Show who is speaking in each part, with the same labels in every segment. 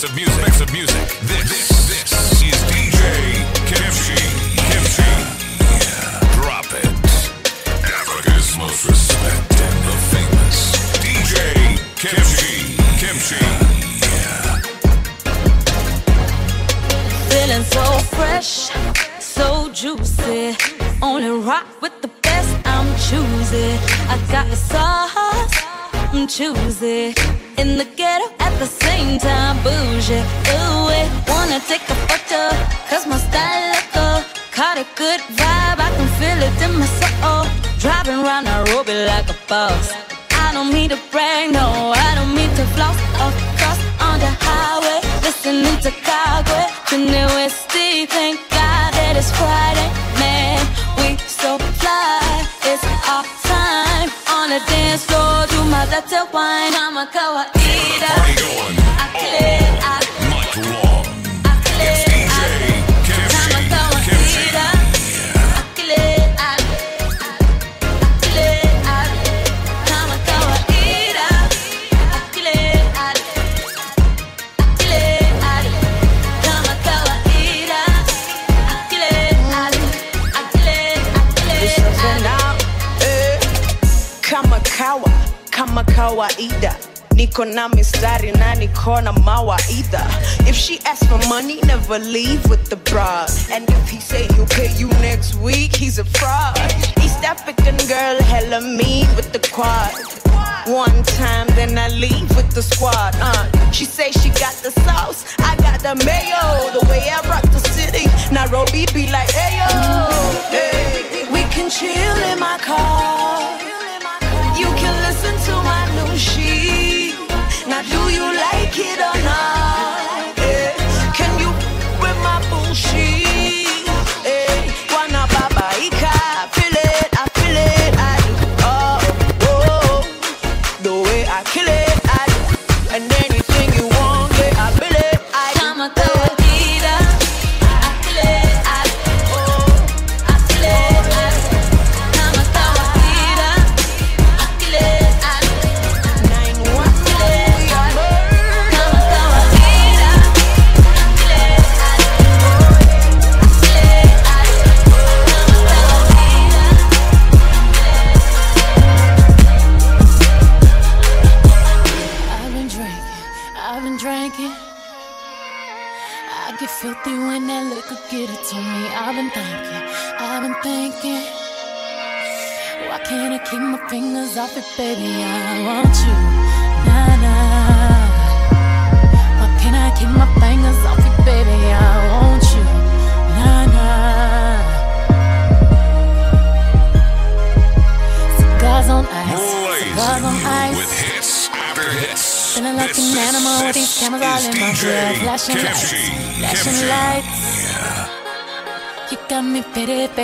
Speaker 1: mix of music. Mix of music. This, this, this is DJ Kimchi. Kimchi. Drop it. Africa's most respected, the famous DJ Kimchi. Kimchi.
Speaker 2: Feeling so fresh, so juicy. Only rock with the best, I'm choosy. I got the sauce, I'm choosy. In the ghetto at the same time, bougie. Ooh, it wanna take a photo, cause my style look good. Caught a good vibe, I can feel it in my soul. Driving around Nairobi like a boss. I don't mean to brag, no, I don't mean to floss. Across on the highway, listening to Kagwe. Trinity West, thank God that it's Friday. Man, we so fly, it's our time. On the dance floor, do my latte wine, I'm a
Speaker 1: going
Speaker 2: I clear, kawaida
Speaker 3: niko na mistari na niko na mawaidha if she asks for money never leave with the bra and if he say he'll pay you next week he's a fraud. East african girl hella mean with the quad. One time then i leave with the squad uh. She say she got the sauce i got the mayo. The way i rock the city nairobi be like ayo hey, we can chill in my car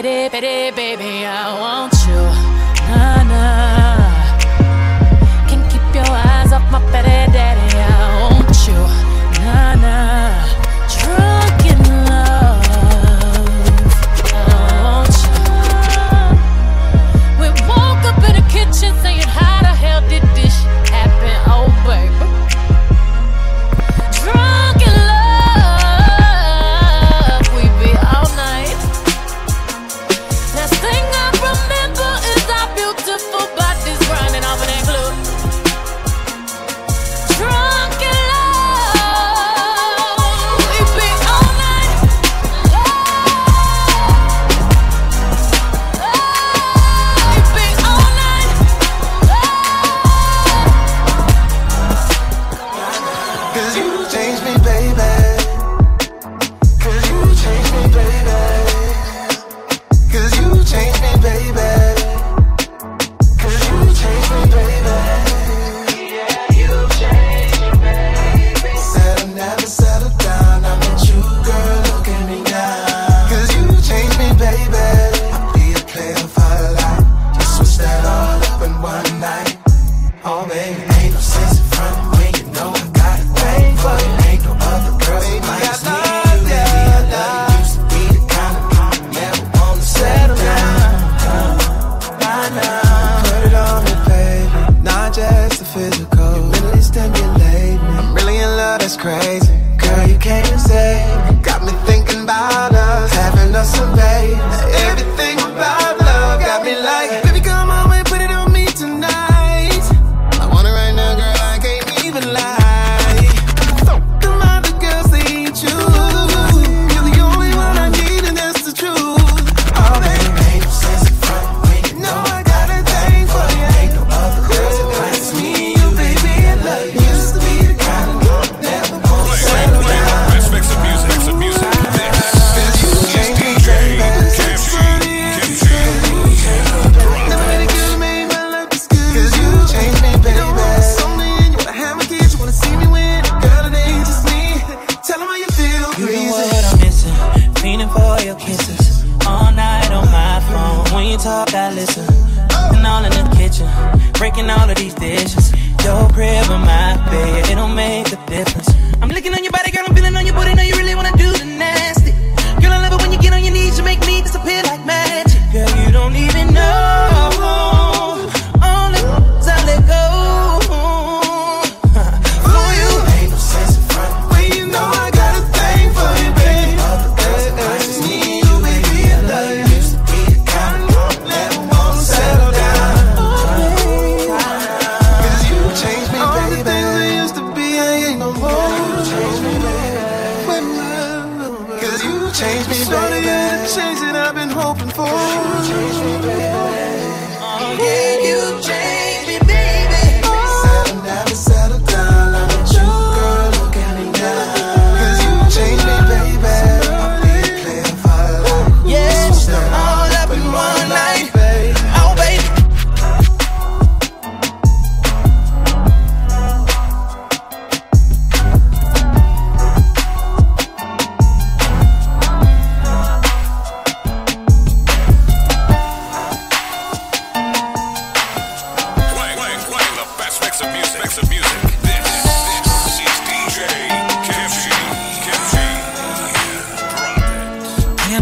Speaker 4: pity, pity, baby. I want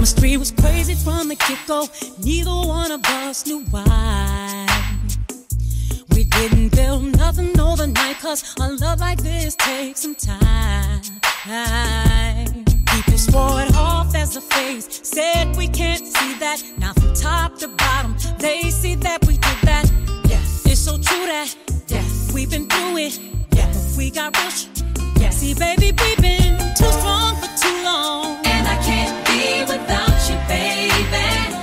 Speaker 4: Chemistry was crazy from the get go. Neither one of us knew why. We didn't build nothing overnight, cause a love like this takes some time. People swore it off as a phase, said we can't see that. Now from top to bottom, they see that we did that. Yes, it's so true that yes, we've been through it. Yes, we got rich. Yes, see, baby, we've been too strong for too long. And I can't be without you, baby.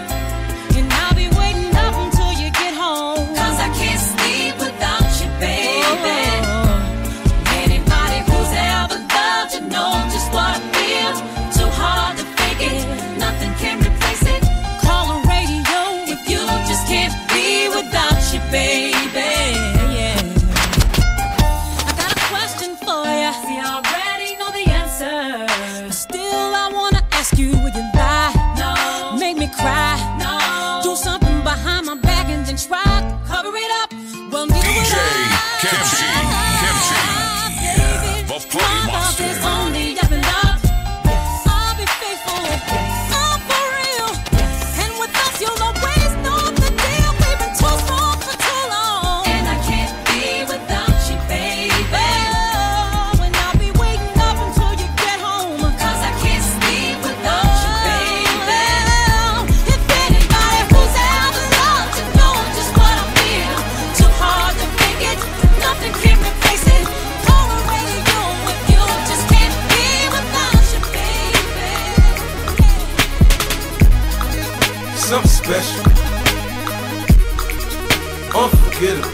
Speaker 5: Unforgettable.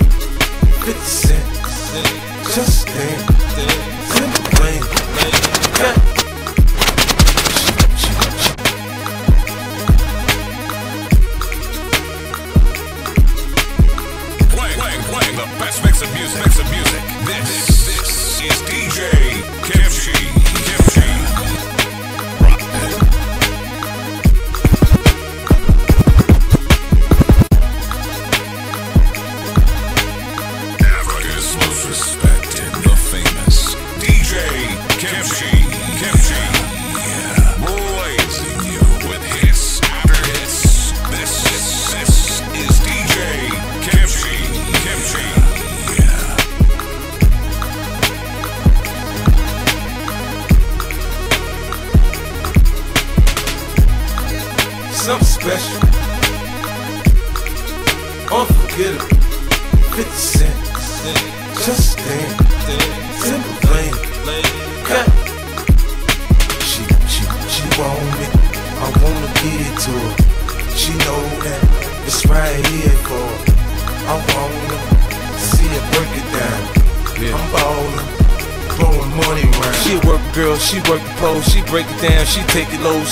Speaker 5: 50 Cent. Just
Speaker 1: playing, playing the best mix of music. Mix of music. This, this is DJ. Kimchi.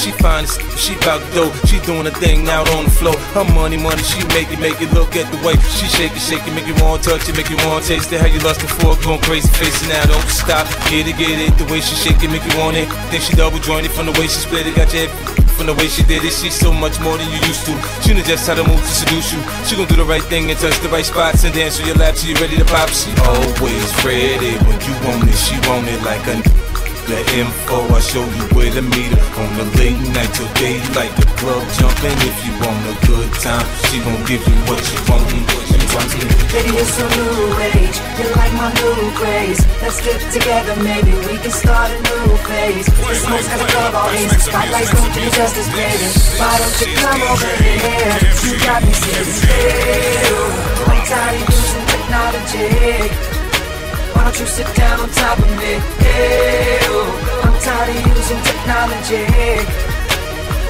Speaker 5: She
Speaker 6: find it, she bout dough, she doing a thing out on the floor. Her money, money, she make it, make it look at the way she shake it, shake it, make you want to touch it, make you want to taste it. How you lust before going crazy, facing now, don't stop, get it, get it. The way she shake it, make you want it. Then she double jointed from the way she split it, got your head from the way she did it. She's so much more than you used to. She knows just how to move to seduce you. She gon' do the right thing and touch the right spots and dance on your lap till you're ready to pop. She always ready when you want it. She want it like a the info, I show you where to meet her On the late night till daylight The club jumping. If you want a good time She gon' give you what you want.
Speaker 2: Baby, you're so new age. You're like my new craze. Let's get together, maybe we can start a new phase. The smoke's got a club all haze Spotlights don't do justice, baby. Why don't you come over here? You got me sitting still. I'm tired of using technology why don't you sit down on top of me? Hey, oh, I'm tired of using technology.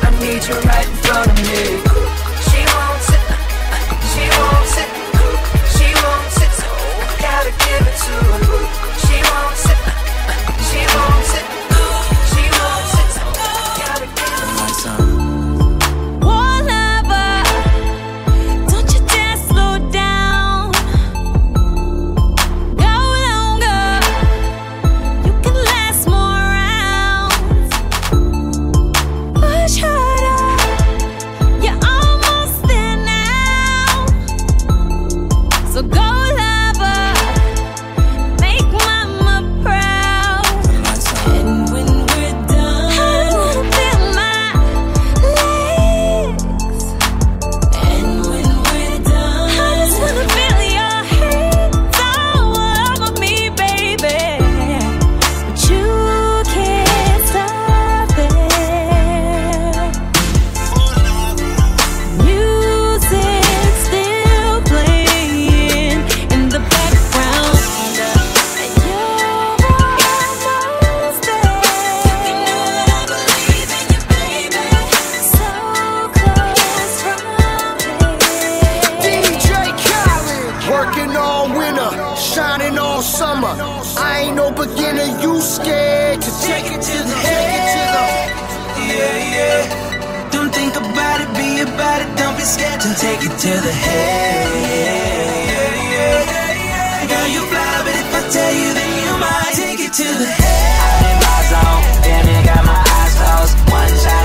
Speaker 2: I need you right in front of me. She won't sit, she won't sit, she won't sit, so I gotta give it to her. She won't sit, she won't summer. I ain't no beginner,
Speaker 7: you scared to take it to the head. Yeah, yeah.
Speaker 8: Don't think about it, be about it, don't be scared to take it to the head. Yeah, yeah. Girl, you fly, but if
Speaker 2: I tell you, then you might take it to the
Speaker 8: head.
Speaker 9: I'm in my zone, damn, it got my eyes closed. One shot.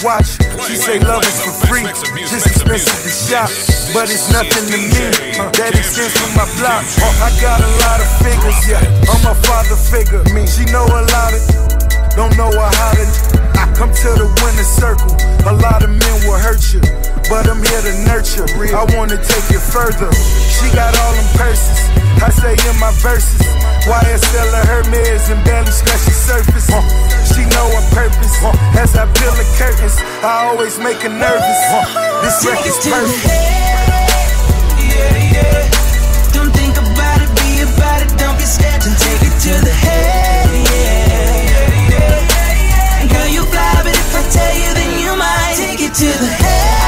Speaker 10: Watch. She say love is for free, just expensive to shop. But it's nothing to me, that extends from my block. Uh, I got a lot of figures, yeah. I'm a father figure. Me, she know a lot of, don't know how to. I come to the winner circle. A lot of men will hurt you, but I'm here to nurture. I wanna take it further. She got all them purses. I say in my verses, YSL of Hermes and barely scratch the surface. She know her purpose. As I peel the curtains, I always make her nervous. This record's perfect.
Speaker 11: Yeah, yeah. Don't think about it, be about it. Don't be scared to take it to the head. Yeah, yeah, yeah. Girl, you fly, but if I tell you, then you might take it to the head.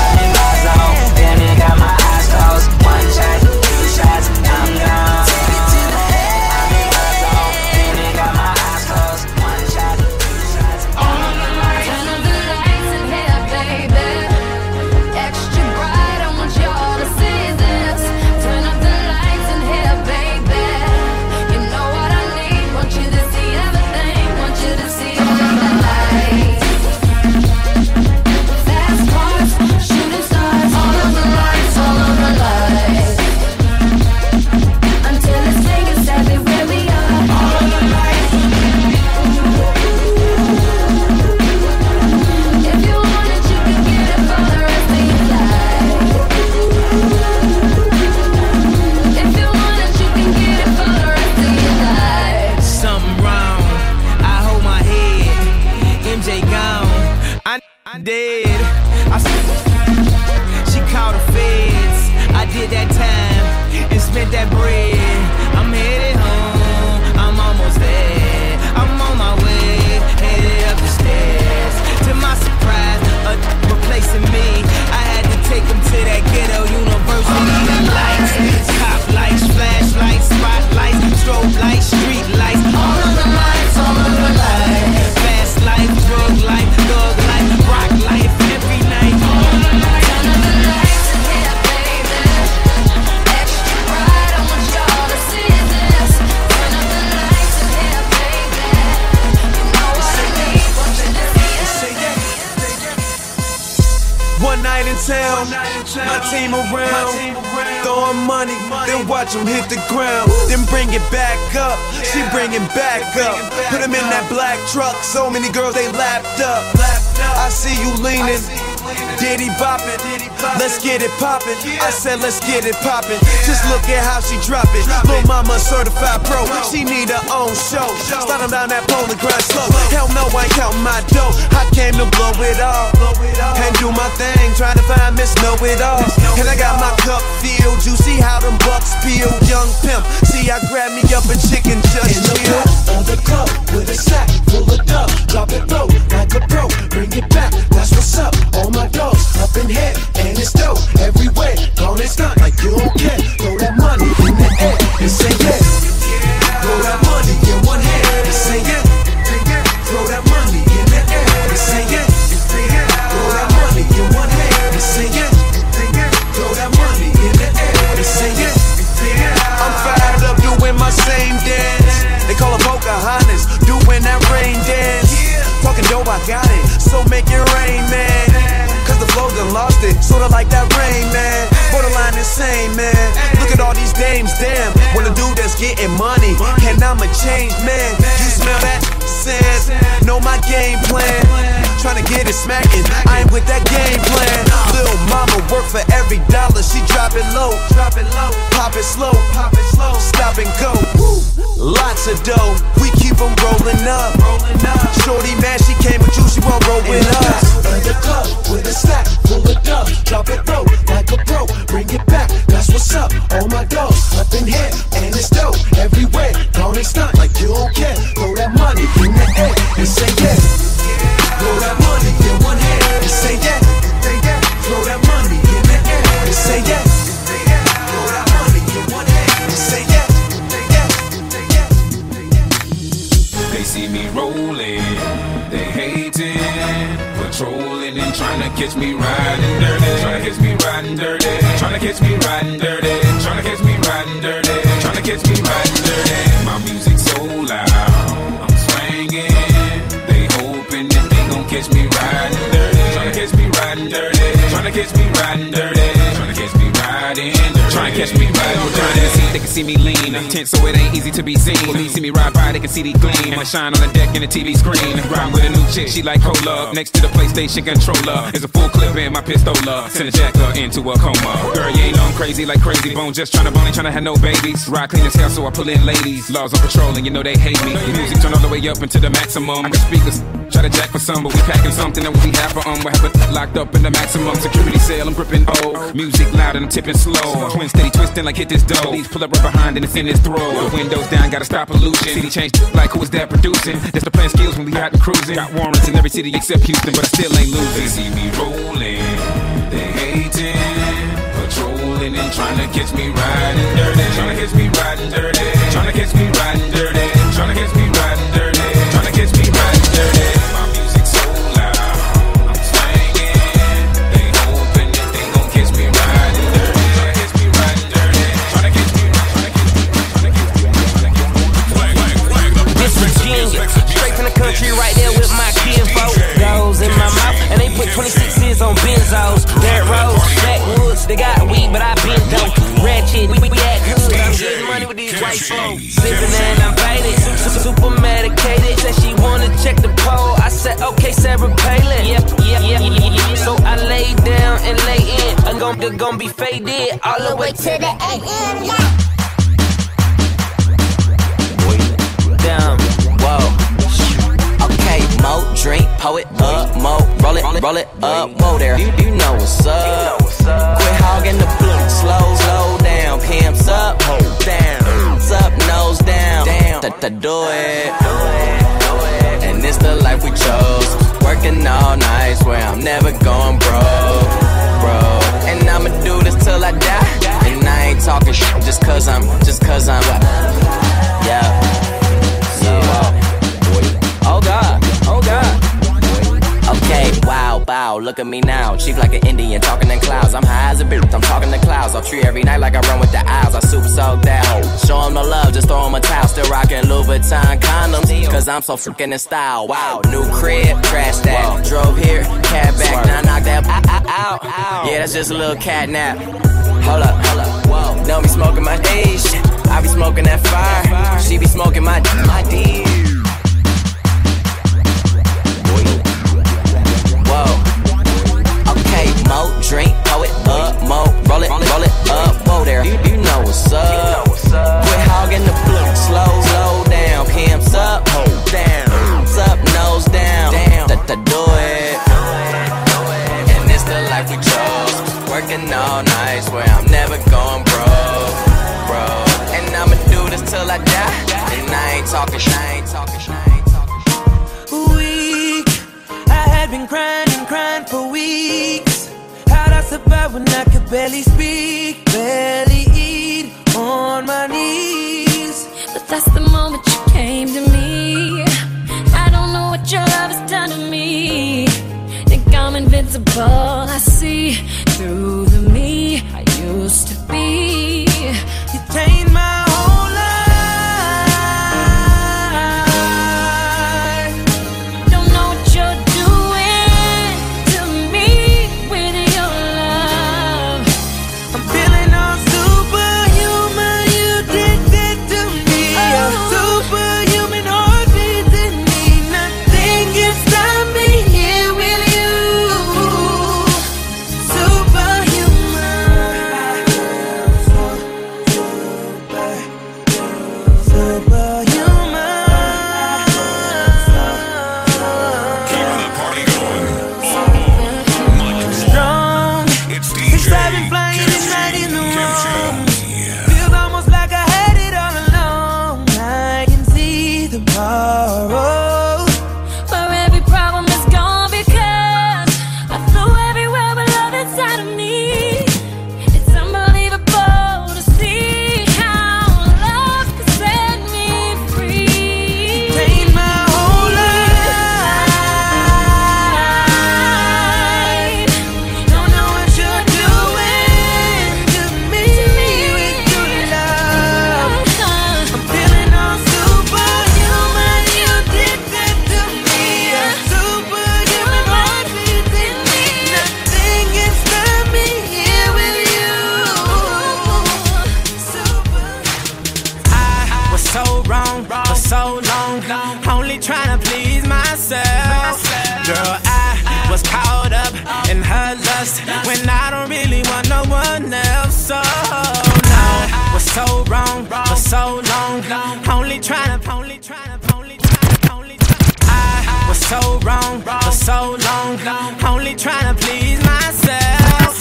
Speaker 12: Said let's get it poppin'. Just look at how she drop it. Lil' mama certified pro, she need her own show. Start 'em down that pole and grind slow. Hell no, I ain't counting my dough. I came to blow it all and do my thing, trying to find Miss Know It All. And I got my cup filled. You see how them bucks peel, young pimp. See, I grab me up a chicken just
Speaker 13: In the
Speaker 12: chill.
Speaker 13: of the club with a sack full of dub. Drop it low like a pro. Bring it back, that's what's up. All my dogs up in here and it's dope everywhere. Stunt like you don't care. Throw that money in the air and say
Speaker 12: I'm a changed man. You smell that? Sand, know my game plan. Tryna get it smacking, I ain't with that game plan. Lil' mama work for every dollar, she drop it low. Drop it low, pop it slow, pop it slow, stop and go. Lots of dough, we keep keep 'em rolling up. Shorty man, she came with you, she won't roll
Speaker 13: In
Speaker 12: with us.
Speaker 13: of the club with a stack pull it up, Drop it low like a pro. Bring it back, that's what's up. All my dogs up in here and it's dope everywhere. And stunt like you don't care. Throw that money in the air and say yeah.
Speaker 1: Catch me riding dirty.
Speaker 14: See, me lean. Tense, so it ain't easy to be seen. See me ride by, they can see the gleam. I shine on the deck in the TV screen. Ride with a new chick, she like cola. Next to the PlayStation controller is a full clip in my pistola. Send a jacker into a coma. Girl, you ain't know I'm crazy like Krayzie Bone. Just tryna bone, ain't tryna have no babies. Ride clean as hell, so I pull in ladies. Laws on patrol, and you know they hate me. Music turn all the way up into the maximum. I got speakers. Try to jack for some, but we packing something that we have for um. We have it locked up in the maximum security cell. I'm gripping O. Music loud and I'm tipping slow. Twin steady twisting like hit this dough. These pull up right behind and it's in his throat. Windows down, gotta stop pollution. City change like who is that producing? That's the plan skills when we out and cruising. Got warrants in every city except Houston, but I still ain't
Speaker 1: They
Speaker 14: losing.
Speaker 1: see me rolling, they hating, patrolling and trying to catch me riding dirty. Trying to catch me riding dirty. Trying to catch me riding dirty. Trying to catch me
Speaker 15: 26s on benzos. Dirt roads, backwoods, they got weed, but I been dope. Ratchet, we, we, we act good. I'm getting money with these white folks. Sipping and I'm faded, super, super medicated. Said she wanna check the pole. I said, okay, Sarah Palin. Yep, yep, yep, yep. So I lay down and lay in. I'm gonna, gonna be faded all the way to the AM. Cause I'm so freaking in style. Wow, new crib, trash that. Drove here, cab back, now knock that out. Yeah, that's just a little cat nap. Hold up, hold up, whoa. Don't be smoking my days. I be smoking that fire. She be smoking my my D. Talking, I ain't talking, I ain't talking.
Speaker 8: weak. I had been crying and crying for weeks. How'd I survive when I could barely speak, barely eat on my knees?
Speaker 16: But that's the moment you came to me. I don't know what your love has done to me. Think I'm invincible. I see through the me I used to be.
Speaker 8: So wrong for so long, only trying to, only trying to, only trying to, I was so wrong for so long, only trying to please myself.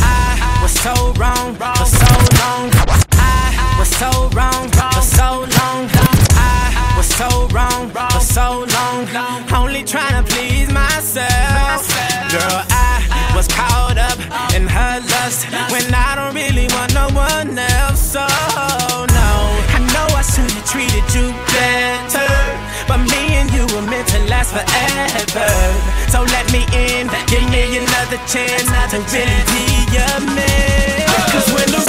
Speaker 8: I was so wrong for so long. I was so her lust when I don't really want no one else. So no, I know I should have treated you better, but me and you were meant to last forever. So let me in, give me another chance to really be your man. Cause when the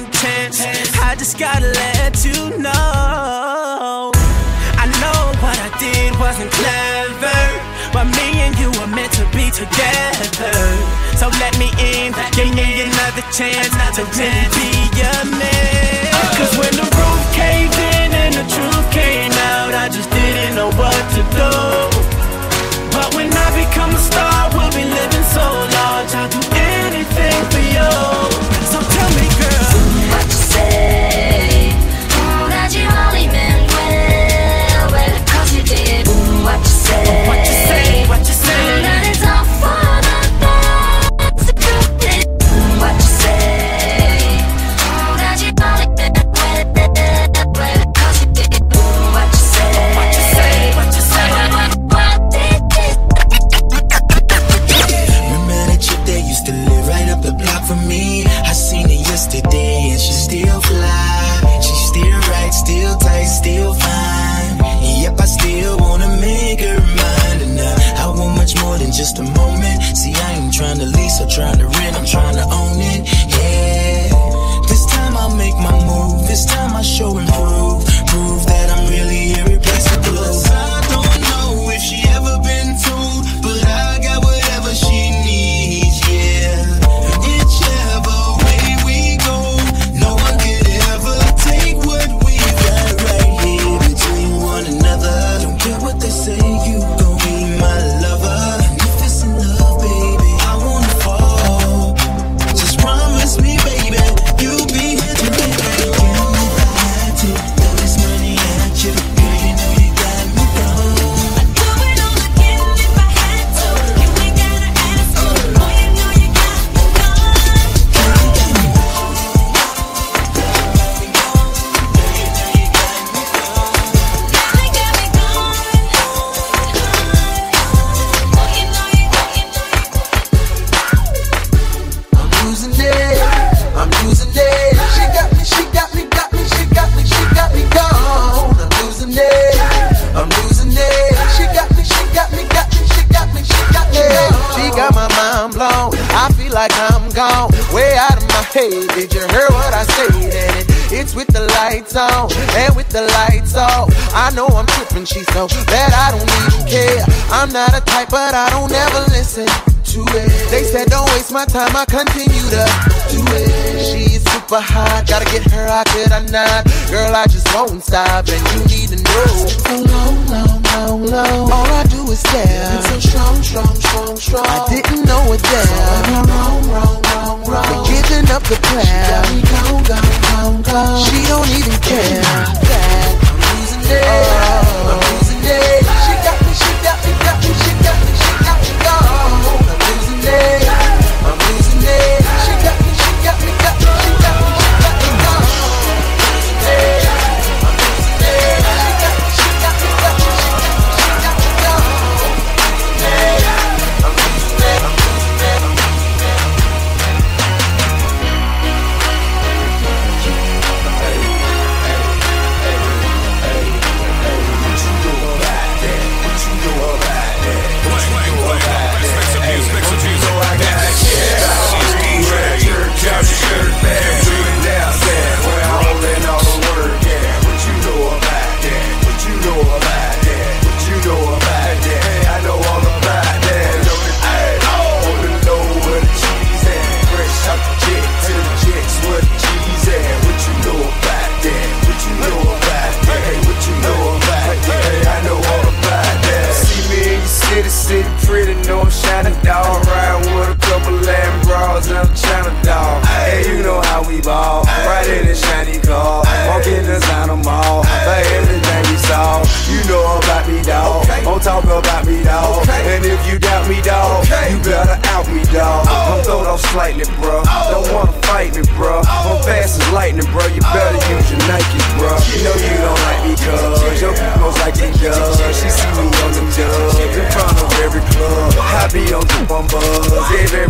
Speaker 8: one chance, I just gotta let you know. I know what I did wasn't clever, but me and you were meant to be together. So let me in, give me another chance to really be your man. Cause when the I know
Speaker 17: I'm
Speaker 5: tripping. She's so bad I don't even care. I'm not a type, but I don't ever listen to it. They said don't waste my time, I continue to do it. She's super hot, gotta get her, how could I not? Girl, I just won't stop, and you need to know. So long, long, long, long. All I do is stare. It's so strong, strong, strong, strong. I didn't know it there. So wrong, wrong, wrong, wrong. But giving up the plan. She got me gone, gone, gone, gone. She don't even care. It. She got me, she got me, got me, she got me, she got me gone. I'm losing
Speaker 18: The one buzz, every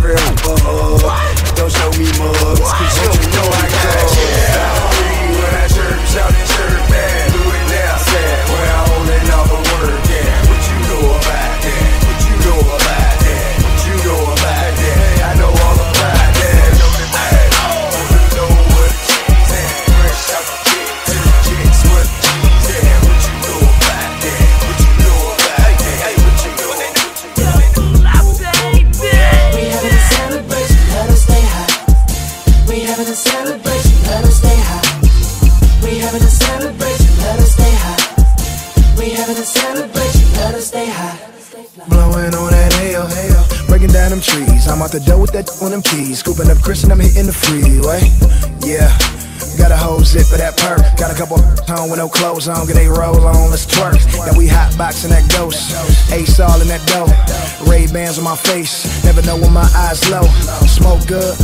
Speaker 7: on them keys. Scooping up Chris and I'm hitting the freeway. Yeah. Got a whole zip of that perk. Got a couple home with no clothes on. Get they roll on, let's twerk. Now we hot boxing that ghost. Ace all in that dough. Ray Bans on my face. Never know when my eyes low. Smoke good.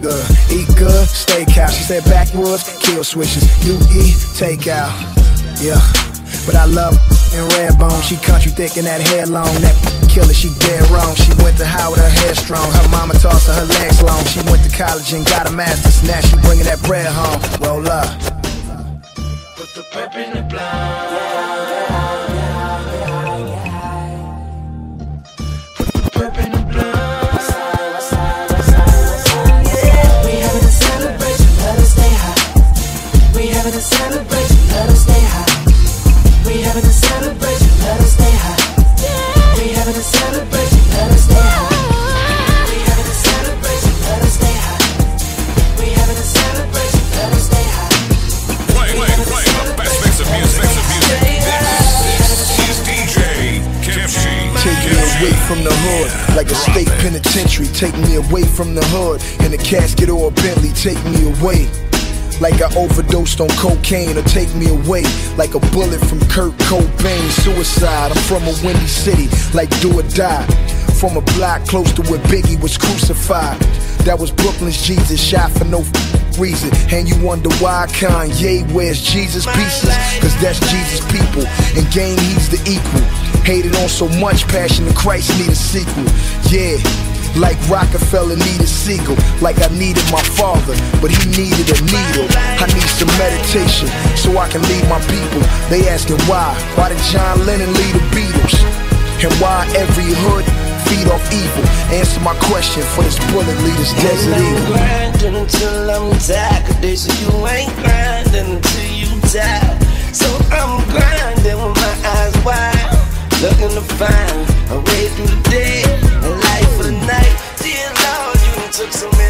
Speaker 7: Good. Eat good, steakhouse. She said backwoods, kill switches. You eat, take out. Yeah. But I love in red bone. She country thick and that hair long. That killer, she strong. Her mama tossing her legs long. She went to college and got a master's. Now she bringing that bread home. Roll up.
Speaker 17: Put the pep in the blind. Put the pep in the
Speaker 8: blind. Let us stay high. We having a celebration. Let us stay high. We having a celebration.
Speaker 7: Good. Like a state penitentiary, take me away from the hood. In a casket or a Bentley, take me away. Like I overdosed on cocaine or take me away Like a bullet from Kurt Cobain Suicide, I'm from a windy city Like do or die From a block close to where Biggie was crucified That was Brooklyn's Jesus Shot for no reason And you wonder why Kanye wears Jesus pieces Cause that's Jesus people And game he's the equal Hated on so much passion and Christ need a sequel Yeah like Rockefeller needed Sigel, like I needed my father, but he needed a needle. I need some meditation so I can lead my people. They asking why? Why did John Lennon lead the Beatles? And why every hood feed off evil? Answer my question for this bullet leader's desert
Speaker 19: I'm grinding until I'm tired. Cause they say you ain't grinding until you die. So I'm grinding with my eyes wide, looking to find a way through the day, a life for the night. Dear Lord, you took so many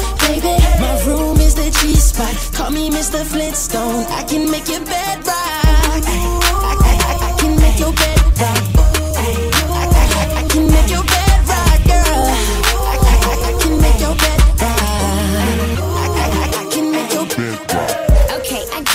Speaker 20: baby. My room is the G spot. Call me Mr. Flintstone. I can make your bed rock. I, I, I, I can make your bed rock.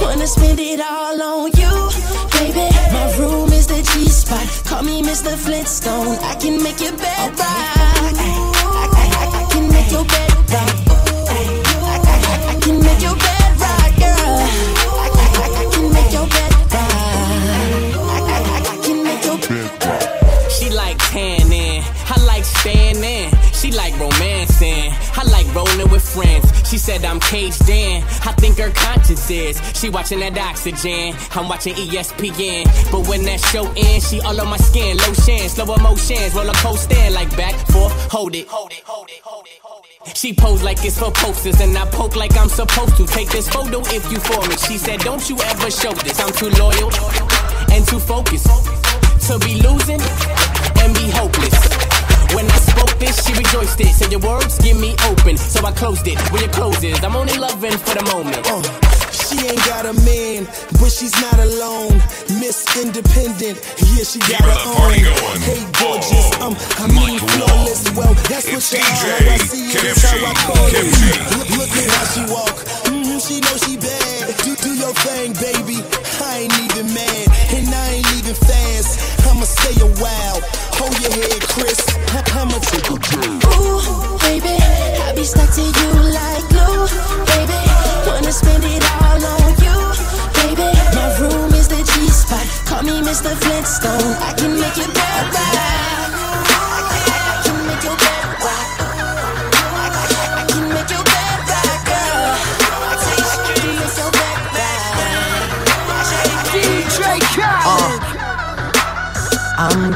Speaker 20: Wanna spend it all on you, baby. My room is the G spot. Call me Mr. Flintstone. I can make your bed rock. I, I, I, I can make your bed. I, can make your bed rock, girl. I, can make your bed. I, can make your bed.
Speaker 18: She like tanning, I like standing. She like like rolling with friends. She said I'm caged in, I think her conscience is. She watching that oxygen, I'm watching ESPN. But when that show ends, she all on my skin, lotion, slow emotions, roller coaster, like back, forth, hold it. She pose like it's for posters, and I poke like I'm supposed to. Take this photo if you for me. She said, Don't you ever show this. I'm too loyal and too focused to be losing and be hopeless. When I spoke this, she rejoiced it. Said your words give me open, so I closed it. When it closes, I'm only loving for the moment.
Speaker 10: Uh, she ain't got a man, but she's not alone. Miss Independent, yeah, she got her own. Hey, gorgeous, um, I mean flawless. Well, that's what you are. How I see you, that's how I call it. Look, look at how she walk. Mm, she know she bad. Do, do your thing, baby. I ain't even mad, and I ain't even fast. I'ma stay a while. Hold your head, Chris. I'ma take.
Speaker 20: Ooh, baby, I be stuck to you like glue, baby. Wanna spend it all on you, baby. My room is the G spot. Call me Mr. Flintstone. I can make it bad right.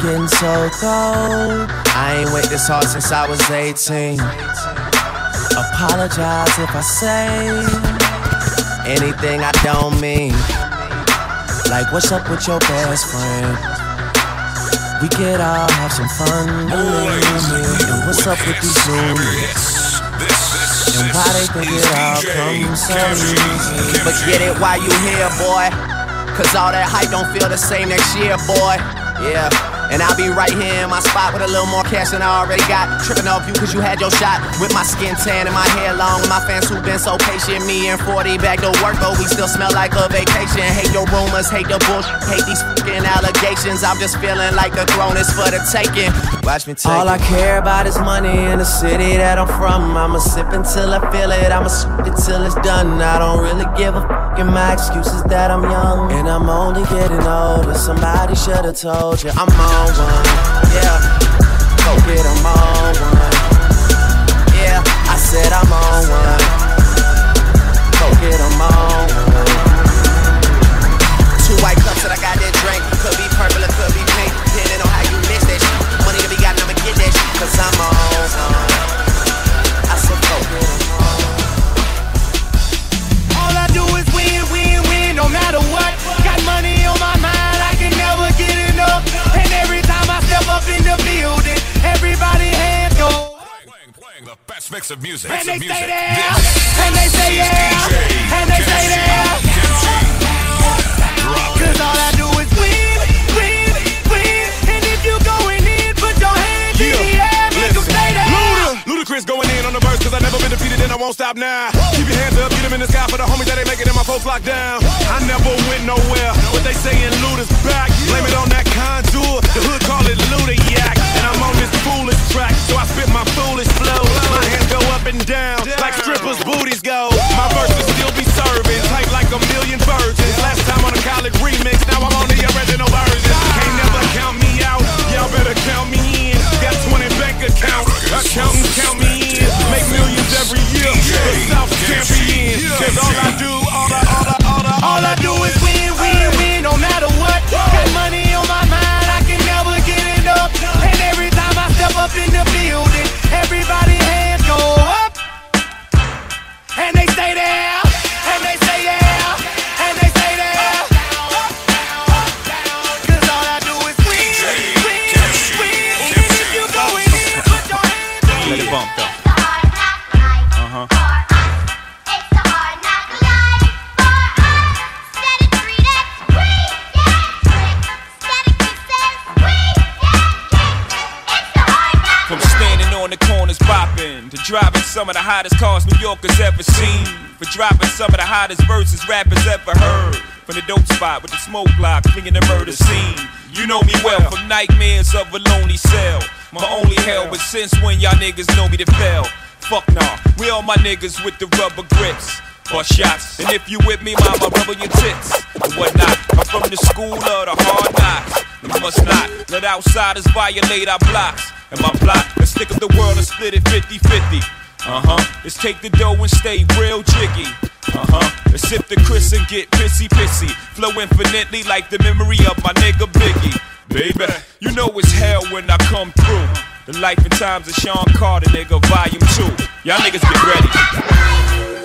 Speaker 18: Getting so cold. I ain't wait this hard since I was 18. Apologize if I say anything I don't mean. Like, what's up with your best friend? We could all have some fun. And what's up with these niggas? And why they think it all comes so easy? But get it while you here, boy. Cause all that hype don't feel the same next year, boy. Yeah. And I'll be right here in my spot with a little more cash than I already got. Tripping off you cause you had your shot. With my skin tan and my hair long. And my fans who've been so patient. Me and 40 back to work, but we still smell like a vacation. Hate your rumors, hate the bullshit, hate these fucking allegations. I'm just feeling like the throne is for the taking. Watch me take All I care about is money in the city that I'm from. I'ma sip until I feel it. I'ma sip it till it's done. I don't really give a fuck. And my excuse is that I'm young. And I'm only getting older. Somebody should've told you I'm on one. Yeah. Go get 'em on one. Yeah, I said I'm on one. Go get 'em on one. Two white cups that I got that drink. Could be purple, it could be Cause I'm on. I said go get 'em
Speaker 21: All I do is win, win, win, no matter what. Got money on my mind, I can never get enough. And every time I step up in the building, everybody hands go.
Speaker 1: The best mix of music.
Speaker 21: And they say
Speaker 1: This
Speaker 21: and they say yeah, and they say.
Speaker 1: Drop
Speaker 21: Cause all I do
Speaker 22: On the verse cause I never been defeated and I won't stop now. Keep your hands up, get them in the sky for the homies that ain't making it, my folks locked down. I never went nowhere, but they saying Luda's back. Blame it on that Conjure, the hood call it Luda Yak. And I'm on this foolish track, so I spit my foolish flow. My hands go up and down, like strippers' booties go. My verses still be serving, tight like a million virgins. Last time on a college remix, now I'm on the original version. Can't never count me out, y'all better count me in. Got 20 bank accounts, accountants count me in. Make millions every year, the South champion. Cause all I do, all I, all I, all I,
Speaker 21: All I do is win, win, win, no matter what. Got money on my mind, I can never get enough. And every time I step up in the building, everybody hands go up. And they stay there,
Speaker 23: driving some of the hottest cars New Yorkers ever seen. For dropping some of the hottest verses rappers ever heard. From the dope spot with the smoke block, clinging the murder scene. You know me well from nightmares of a lonely cell. My only hell was since when y'all niggas know me to fail. Fuck nah, we all my niggas with the rubber grips. Bust shots, and if you with me, mama, rubber your tits and whatnot. I'm from the school of the hard knocks. We must not let outsiders violate our blocks. And my block, let's stick up the world and split it 50 50. Uh huh. Let's take the dough and stay real jiggy. Uh huh. Let's sip the Chris and get pissy pissy. Flow infinitely like the memory of my nigga Biggie. Baby, you know it's hell when I come through. The life and times of Sean Carter, nigga, volume two. Y'all niggas get ready.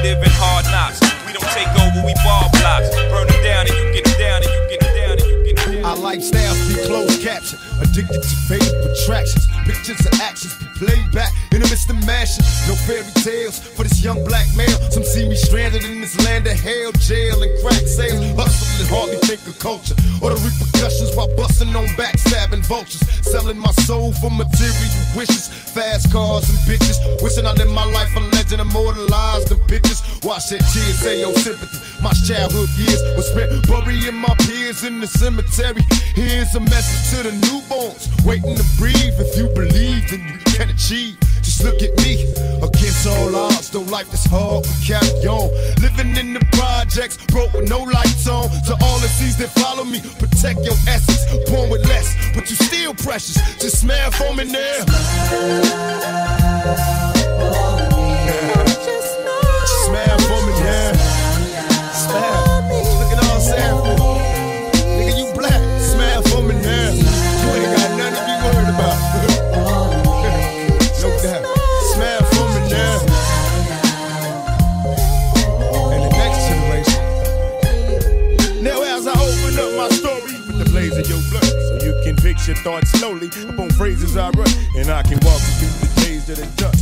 Speaker 23: House, living hard knocks. We don't take over, we ball blocks. Burn them down and you get down and you get down and you get down.
Speaker 12: Our lifestyles be closed caption, addicted to faded attractions. Pictures of actions played back in the midst of mashing. No fairy tales for this young black male. Some see me stranded in this land of hell, jail and crack sales. Hustling, hardly think of culture or the repercussions while busting on backstabbing vultures. Selling my soul for material wishes, fast cars and bitches. Wishing I lived my life a legend, immortalized in pictures. Watch that tears say your sympathy. My childhood years was spent burying my peers in the cemetery. Here's a message to the newborns waiting to breathe. If you believe, then you can achieve. Just look at me. Against all odds, though life is hard, we carry on. Living in the projects, broke with no lights on. To all the seas that follow me, protect your essence. Born with less, but you still precious. Just smile for me now. Smile your thoughts slowly upon phrases I write, and I can walk you through the days that it done.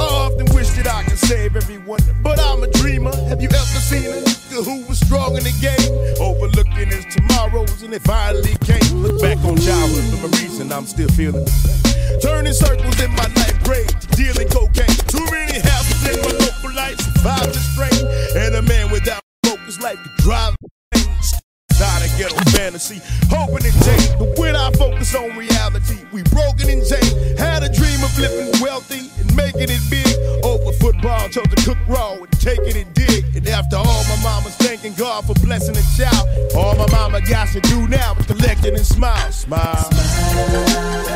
Speaker 12: I often wish that I could save everyone, but I'm a dreamer. Have you ever seen a nigga who was strong in the game? Overlooking his tomorrows, and it finally came. Look back on childhood for a reason I'm still feeling the. Turning circles in my ninth grade, dealing cocaine. Too many houses in my local life, survived the strain. And a man without focus life could drive ghetto fantasy, hoping it change. But when I focus on reality, we broken and changed. Had a dream of living wealthy and making it big. Over football, chose to cook raw and taking it and dig. And after all, my mama's thanking God for blessing a child. All my mama got to do now is collect it and smile. Smile. Come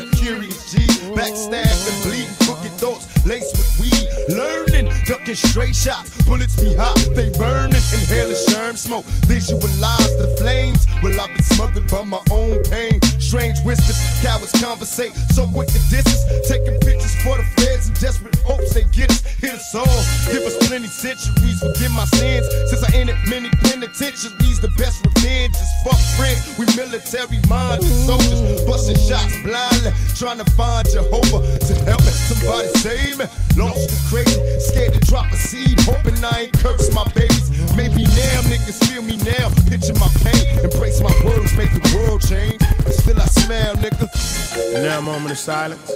Speaker 12: all stressing. Curious G, backstabbed and bleeding, crooked thoughts laced with weed. Learning, ducking straight shots, bullets be hot, they burning. Inhaling sherm smoke, visualize the flames. Well, I've been smothered by my own pain. Strange whispers, cowards conversate, so quick to distance. Taking pictures for the feds in desperate hopes they get us. Hit us all, give us plenty centuries, forgive my sins. Since I entered many penitentiaries, the best revenge is fuck friends. We military minded soldiers, busting shots blindly, trying to find Jehovah to help me. Somebody save me. Lost and crazy, scared to drop a seed, hoping I ain't curse my babies. Maybe now niggas feel me now, picture my pain, embrace my words, make the world change. Still I smile, nigga. And now a moment of silence.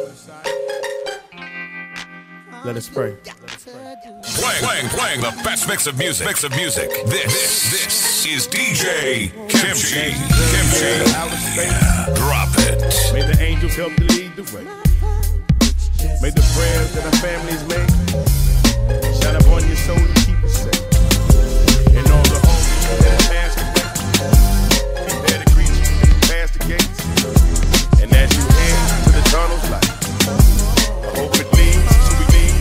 Speaker 12: Let us pray.
Speaker 1: Playing, playing, playing the best mix of music. Mix of music. This, this, this is DJ Kimchi. Kimchi. Drop it.
Speaker 12: May the angels help to lead the way. May the prayers that our families make shine upon your soul And as you head to the tunnel's I hope it leads to release.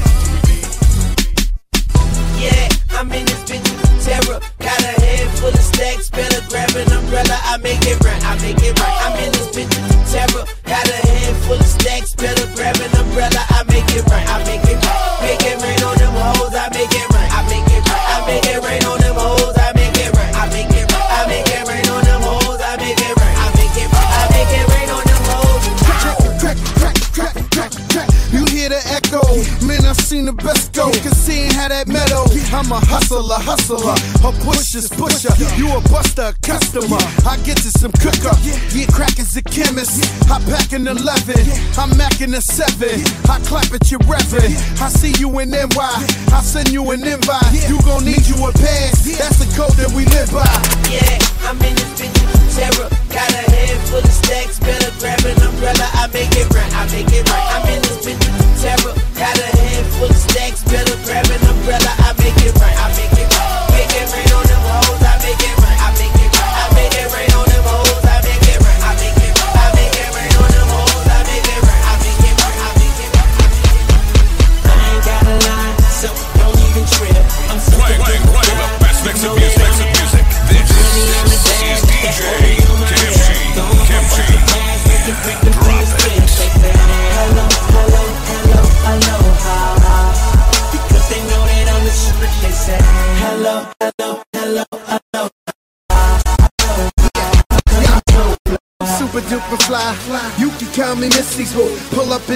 Speaker 18: Yeah, I'm in this bitch with terror. Got a head full of stacks, better grab an umbrella. I make it right, I make it right. I'm in this bitch with terror. Got a head full of stacks, better grab an umbrella. I make it right, I make it right.
Speaker 7: That meadow. I'm a hustler, hustler. A pusher's pusher. You a buster, customer. I get to some cooker. Yeah, crack is a chemist. I pack an 11. I'm macking a 7. I clap at your reverend. I see you in NY. I send you an invite. You gon' need you a pass. That's the code that we live by.
Speaker 18: Yeah, I'm in this bitch with terror. Got a head full of stacks, better grab an umbrella. I make it right, I make it right. I'm in this bitch with terror. Got a head full of stacks,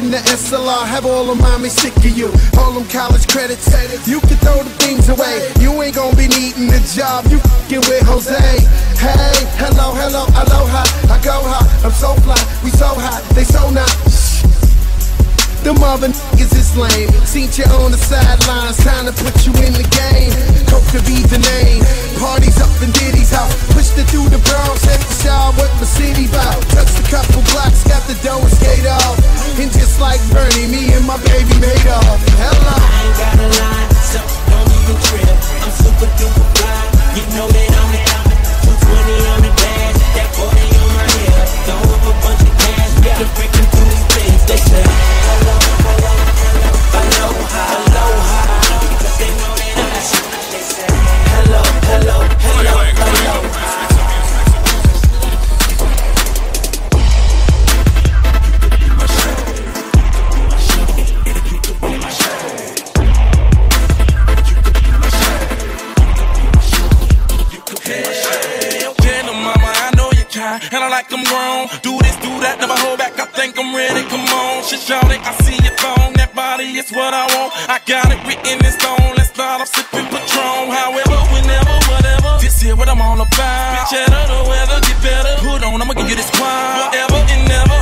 Speaker 7: in the SLR, have all of mommy sick of you. All them college credits. You can throw the things away. You ain't gonna be needing a job. You fucking with Jose. Hey, hello, hello, aloha. I go high. I'm so fly. We so hot. They so not. The The mother niggas is lame. Seen you on the sidelines, time to put you in the game. Coke to be the name. Parties up in Diddy's house. Pushed it through the Bronx, hit the shower with my city bout. Touched a couple blocks, got the dough and skate off. And just like Bernie, me and my baby made off. Hello.
Speaker 8: I ain't got a line, so don't even trip. I'm super duper fly. You know that I'm the 220 on the dash, that 40 on my hip. Throw up a bunch of cash, make it freaking through these things. They say,
Speaker 24: Yeah, no mama, I know you try, and I like I'm grown. Do this, do that, never hold back. I think I'm ready. Come on, shit, shout it. I see your phone. That body is what I want. I got it written in stone. Let's start off sipping Patron. However, whenever, whatever. This here what I'm all about. Bitch, better the weather get better. Put on, I'ma give you this wine. Forever and never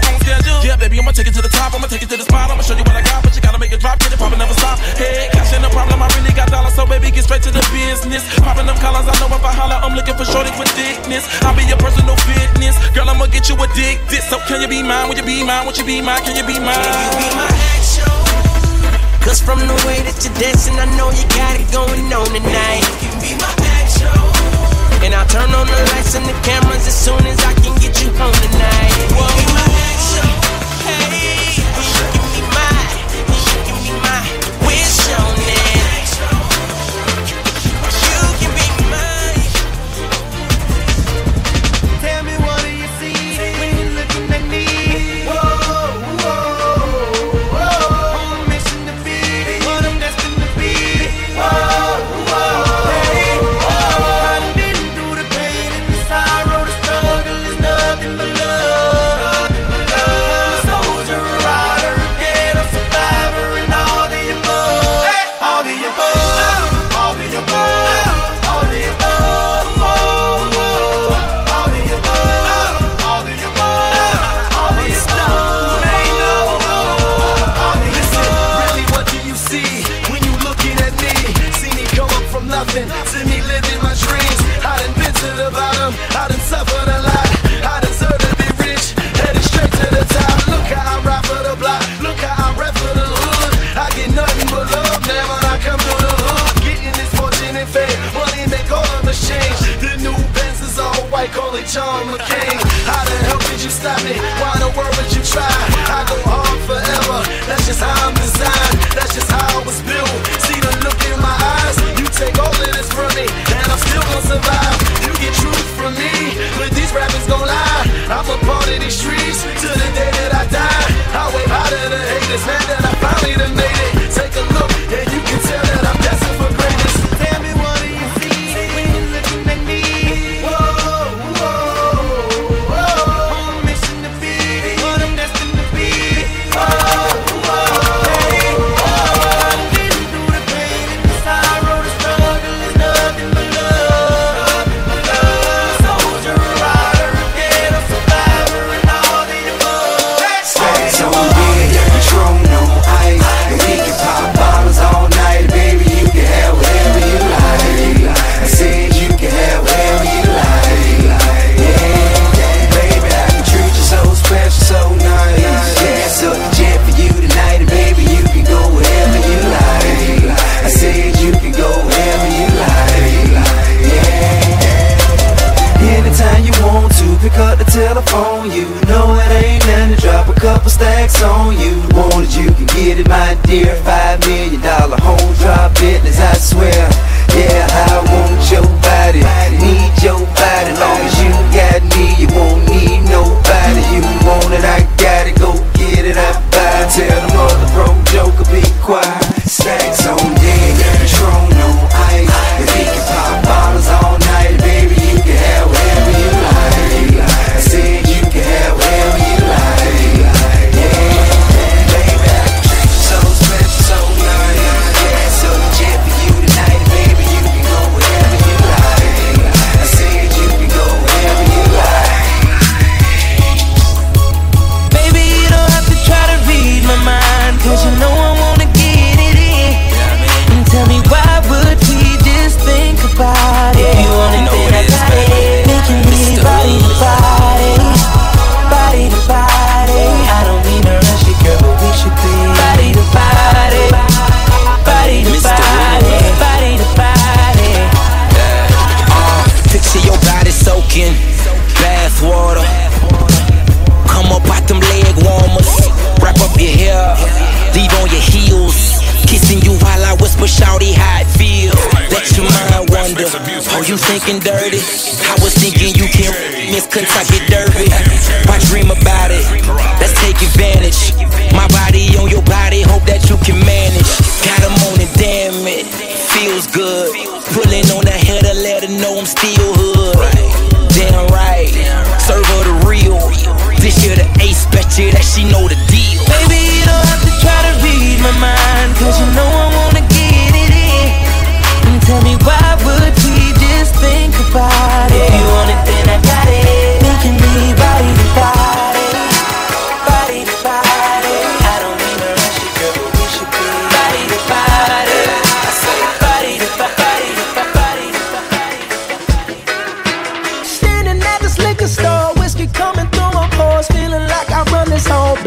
Speaker 24: I'ma take it to the top. I'ma take it to the spot. I'ma show you what I got, but you gotta make it drop. Get it poppin', never stop. Hey, cash ain't no problem. I really got dollars, so baby, get straight to the business. Popping them collars, I know if I holler, I'm looking for shorty for thickness. I'll be your personal fitness. Girl, I'ma get you addicted. So can you be mine? Would you be mine? Would you be mine? Can you be mine?
Speaker 8: Can you be my action? Cause from the way that you're dancing, I know you got it going on tonight. You can be my action. And I'll turn on the lights and the cameras as soon as I can get you home tonight. Whoa. You can be my action.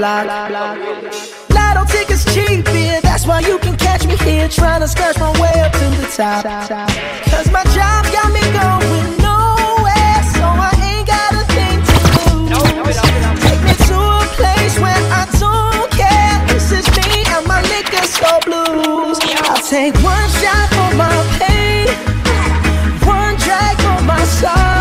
Speaker 25: Block.
Speaker 26: Lotto tickets cheap, yeah, that's why you can catch me here, trying to scratch my way up to the top. Cause my job got me going nowhere, so I ain't got a thing to lose. Take me to a place where I don't care. This is me and my liquor store blues. I'll take one shot for my pain, one drag for my sorrow.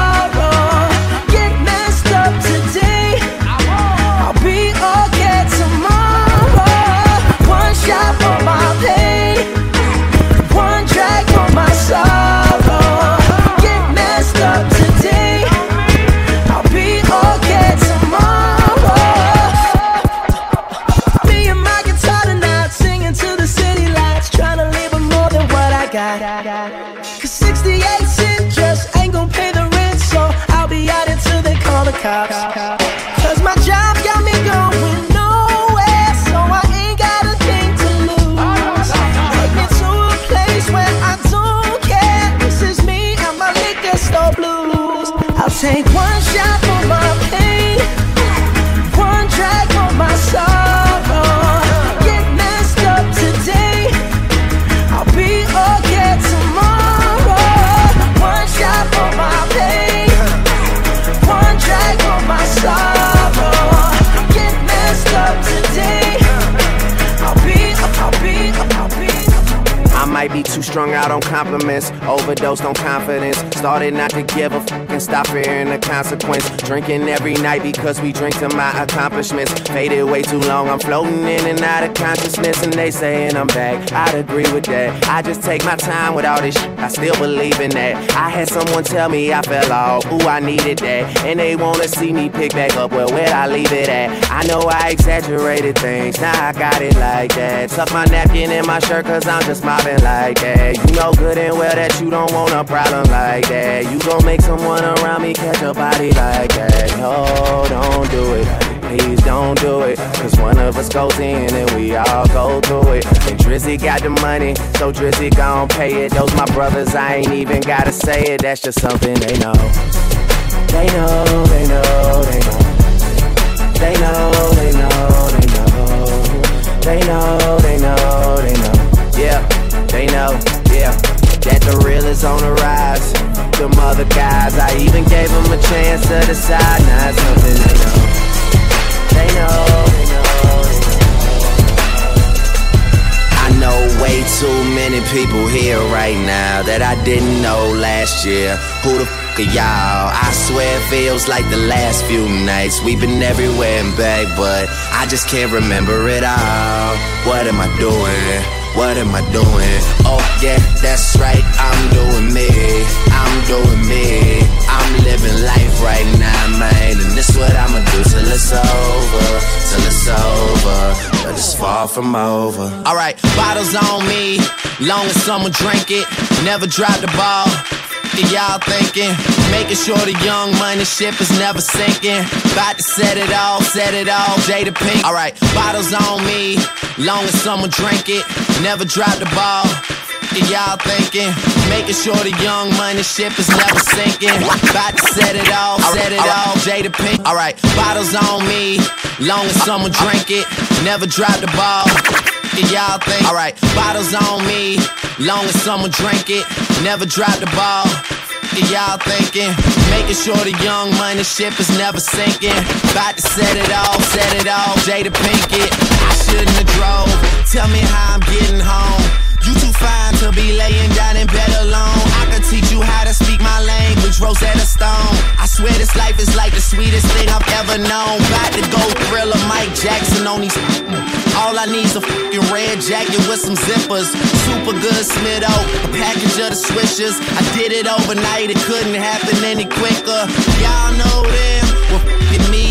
Speaker 18: Strung out on compliments, overdosed on confidence. Started not to give a f stop fearing the consequence. Drinking every night because we drink to my accomplishments. Faded way too long, I'm floating in and out of consciousness, and they saying I'm back. I'd agree with that. I just take my time with all this shit. I still believe in that. I had someone tell me I fell off, ooh, I needed that. And they wanna see me pick back up, well, where'd I leave it at? I know I exaggerated things, now I got it like that. Tuck my napkin in my shirt, cause I'm just mobbing like that. You know good and well that you don't want a problem like that. You gon' make someone around me catch a body like that. No, don't do it. Please don't do it. Cause one of us goes in and we all go through it. And Drizzy got the money, so Drizzy gon' pay it. Those my brothers, I ain't even gotta say it. That's just something they know. They know, they know, they know. They know, they know, they know. They know, they know, they know. Yeah, they know, yeah. That the real is on the rise. Other guys, I even gave them a chance to decide. Now it's something they know. They know. I know way too many people here right now that I didn't know last year. Who the fuck are y'all? I swear it feels like the last few nights. We've been everywhere and back, but I just can't remember it all. What am I doing? What am I doing? Oh yeah, that's right, I'm doing me. I'm doing me. I'm living life right now, man. And this what I'ma do till it's over. Till it's over. But it's far from over.
Speaker 27: Alright, bottles on me, long as someone drink it. Never drop the ball. And y'all thinking, making sure the young money ship is never sinking. About to set it off, set it off, Jada Pink. Alright, bottles on me, long as someone drink it. Never drop the ball. Y'all thinking, making sure the young money ship is never sinking. About to set it off, set it off, Jada Pink. Alright, bottles on me, long as someone drink it. Never drop the ball. Y'all think, alright, bottles on me, long as someone drink it. Never drop the ball. Y'all thinking, making sure the young money ship is never sinking. About to set it off, set it off, Jada Pinkett. I shouldn't have drove. Tell me how I'm getting home. You too fine to be laying down in bed alone. I teach you how to speak my language,
Speaker 28: Rosetta Stone. I swear this life is like the sweetest thing I've ever known. Got to go thriller Mike Jackson on these. All I need's a fucking red jacket with some zippers. Super good Smitto, a package of the swishers. I did it overnight, it couldn't happen any quicker. Y'all know them, well, fucking me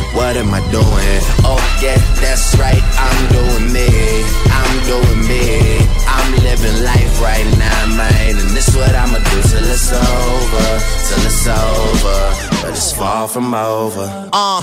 Speaker 18: What am I doing? Oh yeah, that's right, I'm doing me. I'm doing me. I'm living life right now, man. And this what I'ma do till it's over. Till it's over. But it's far from over.
Speaker 28: Uh,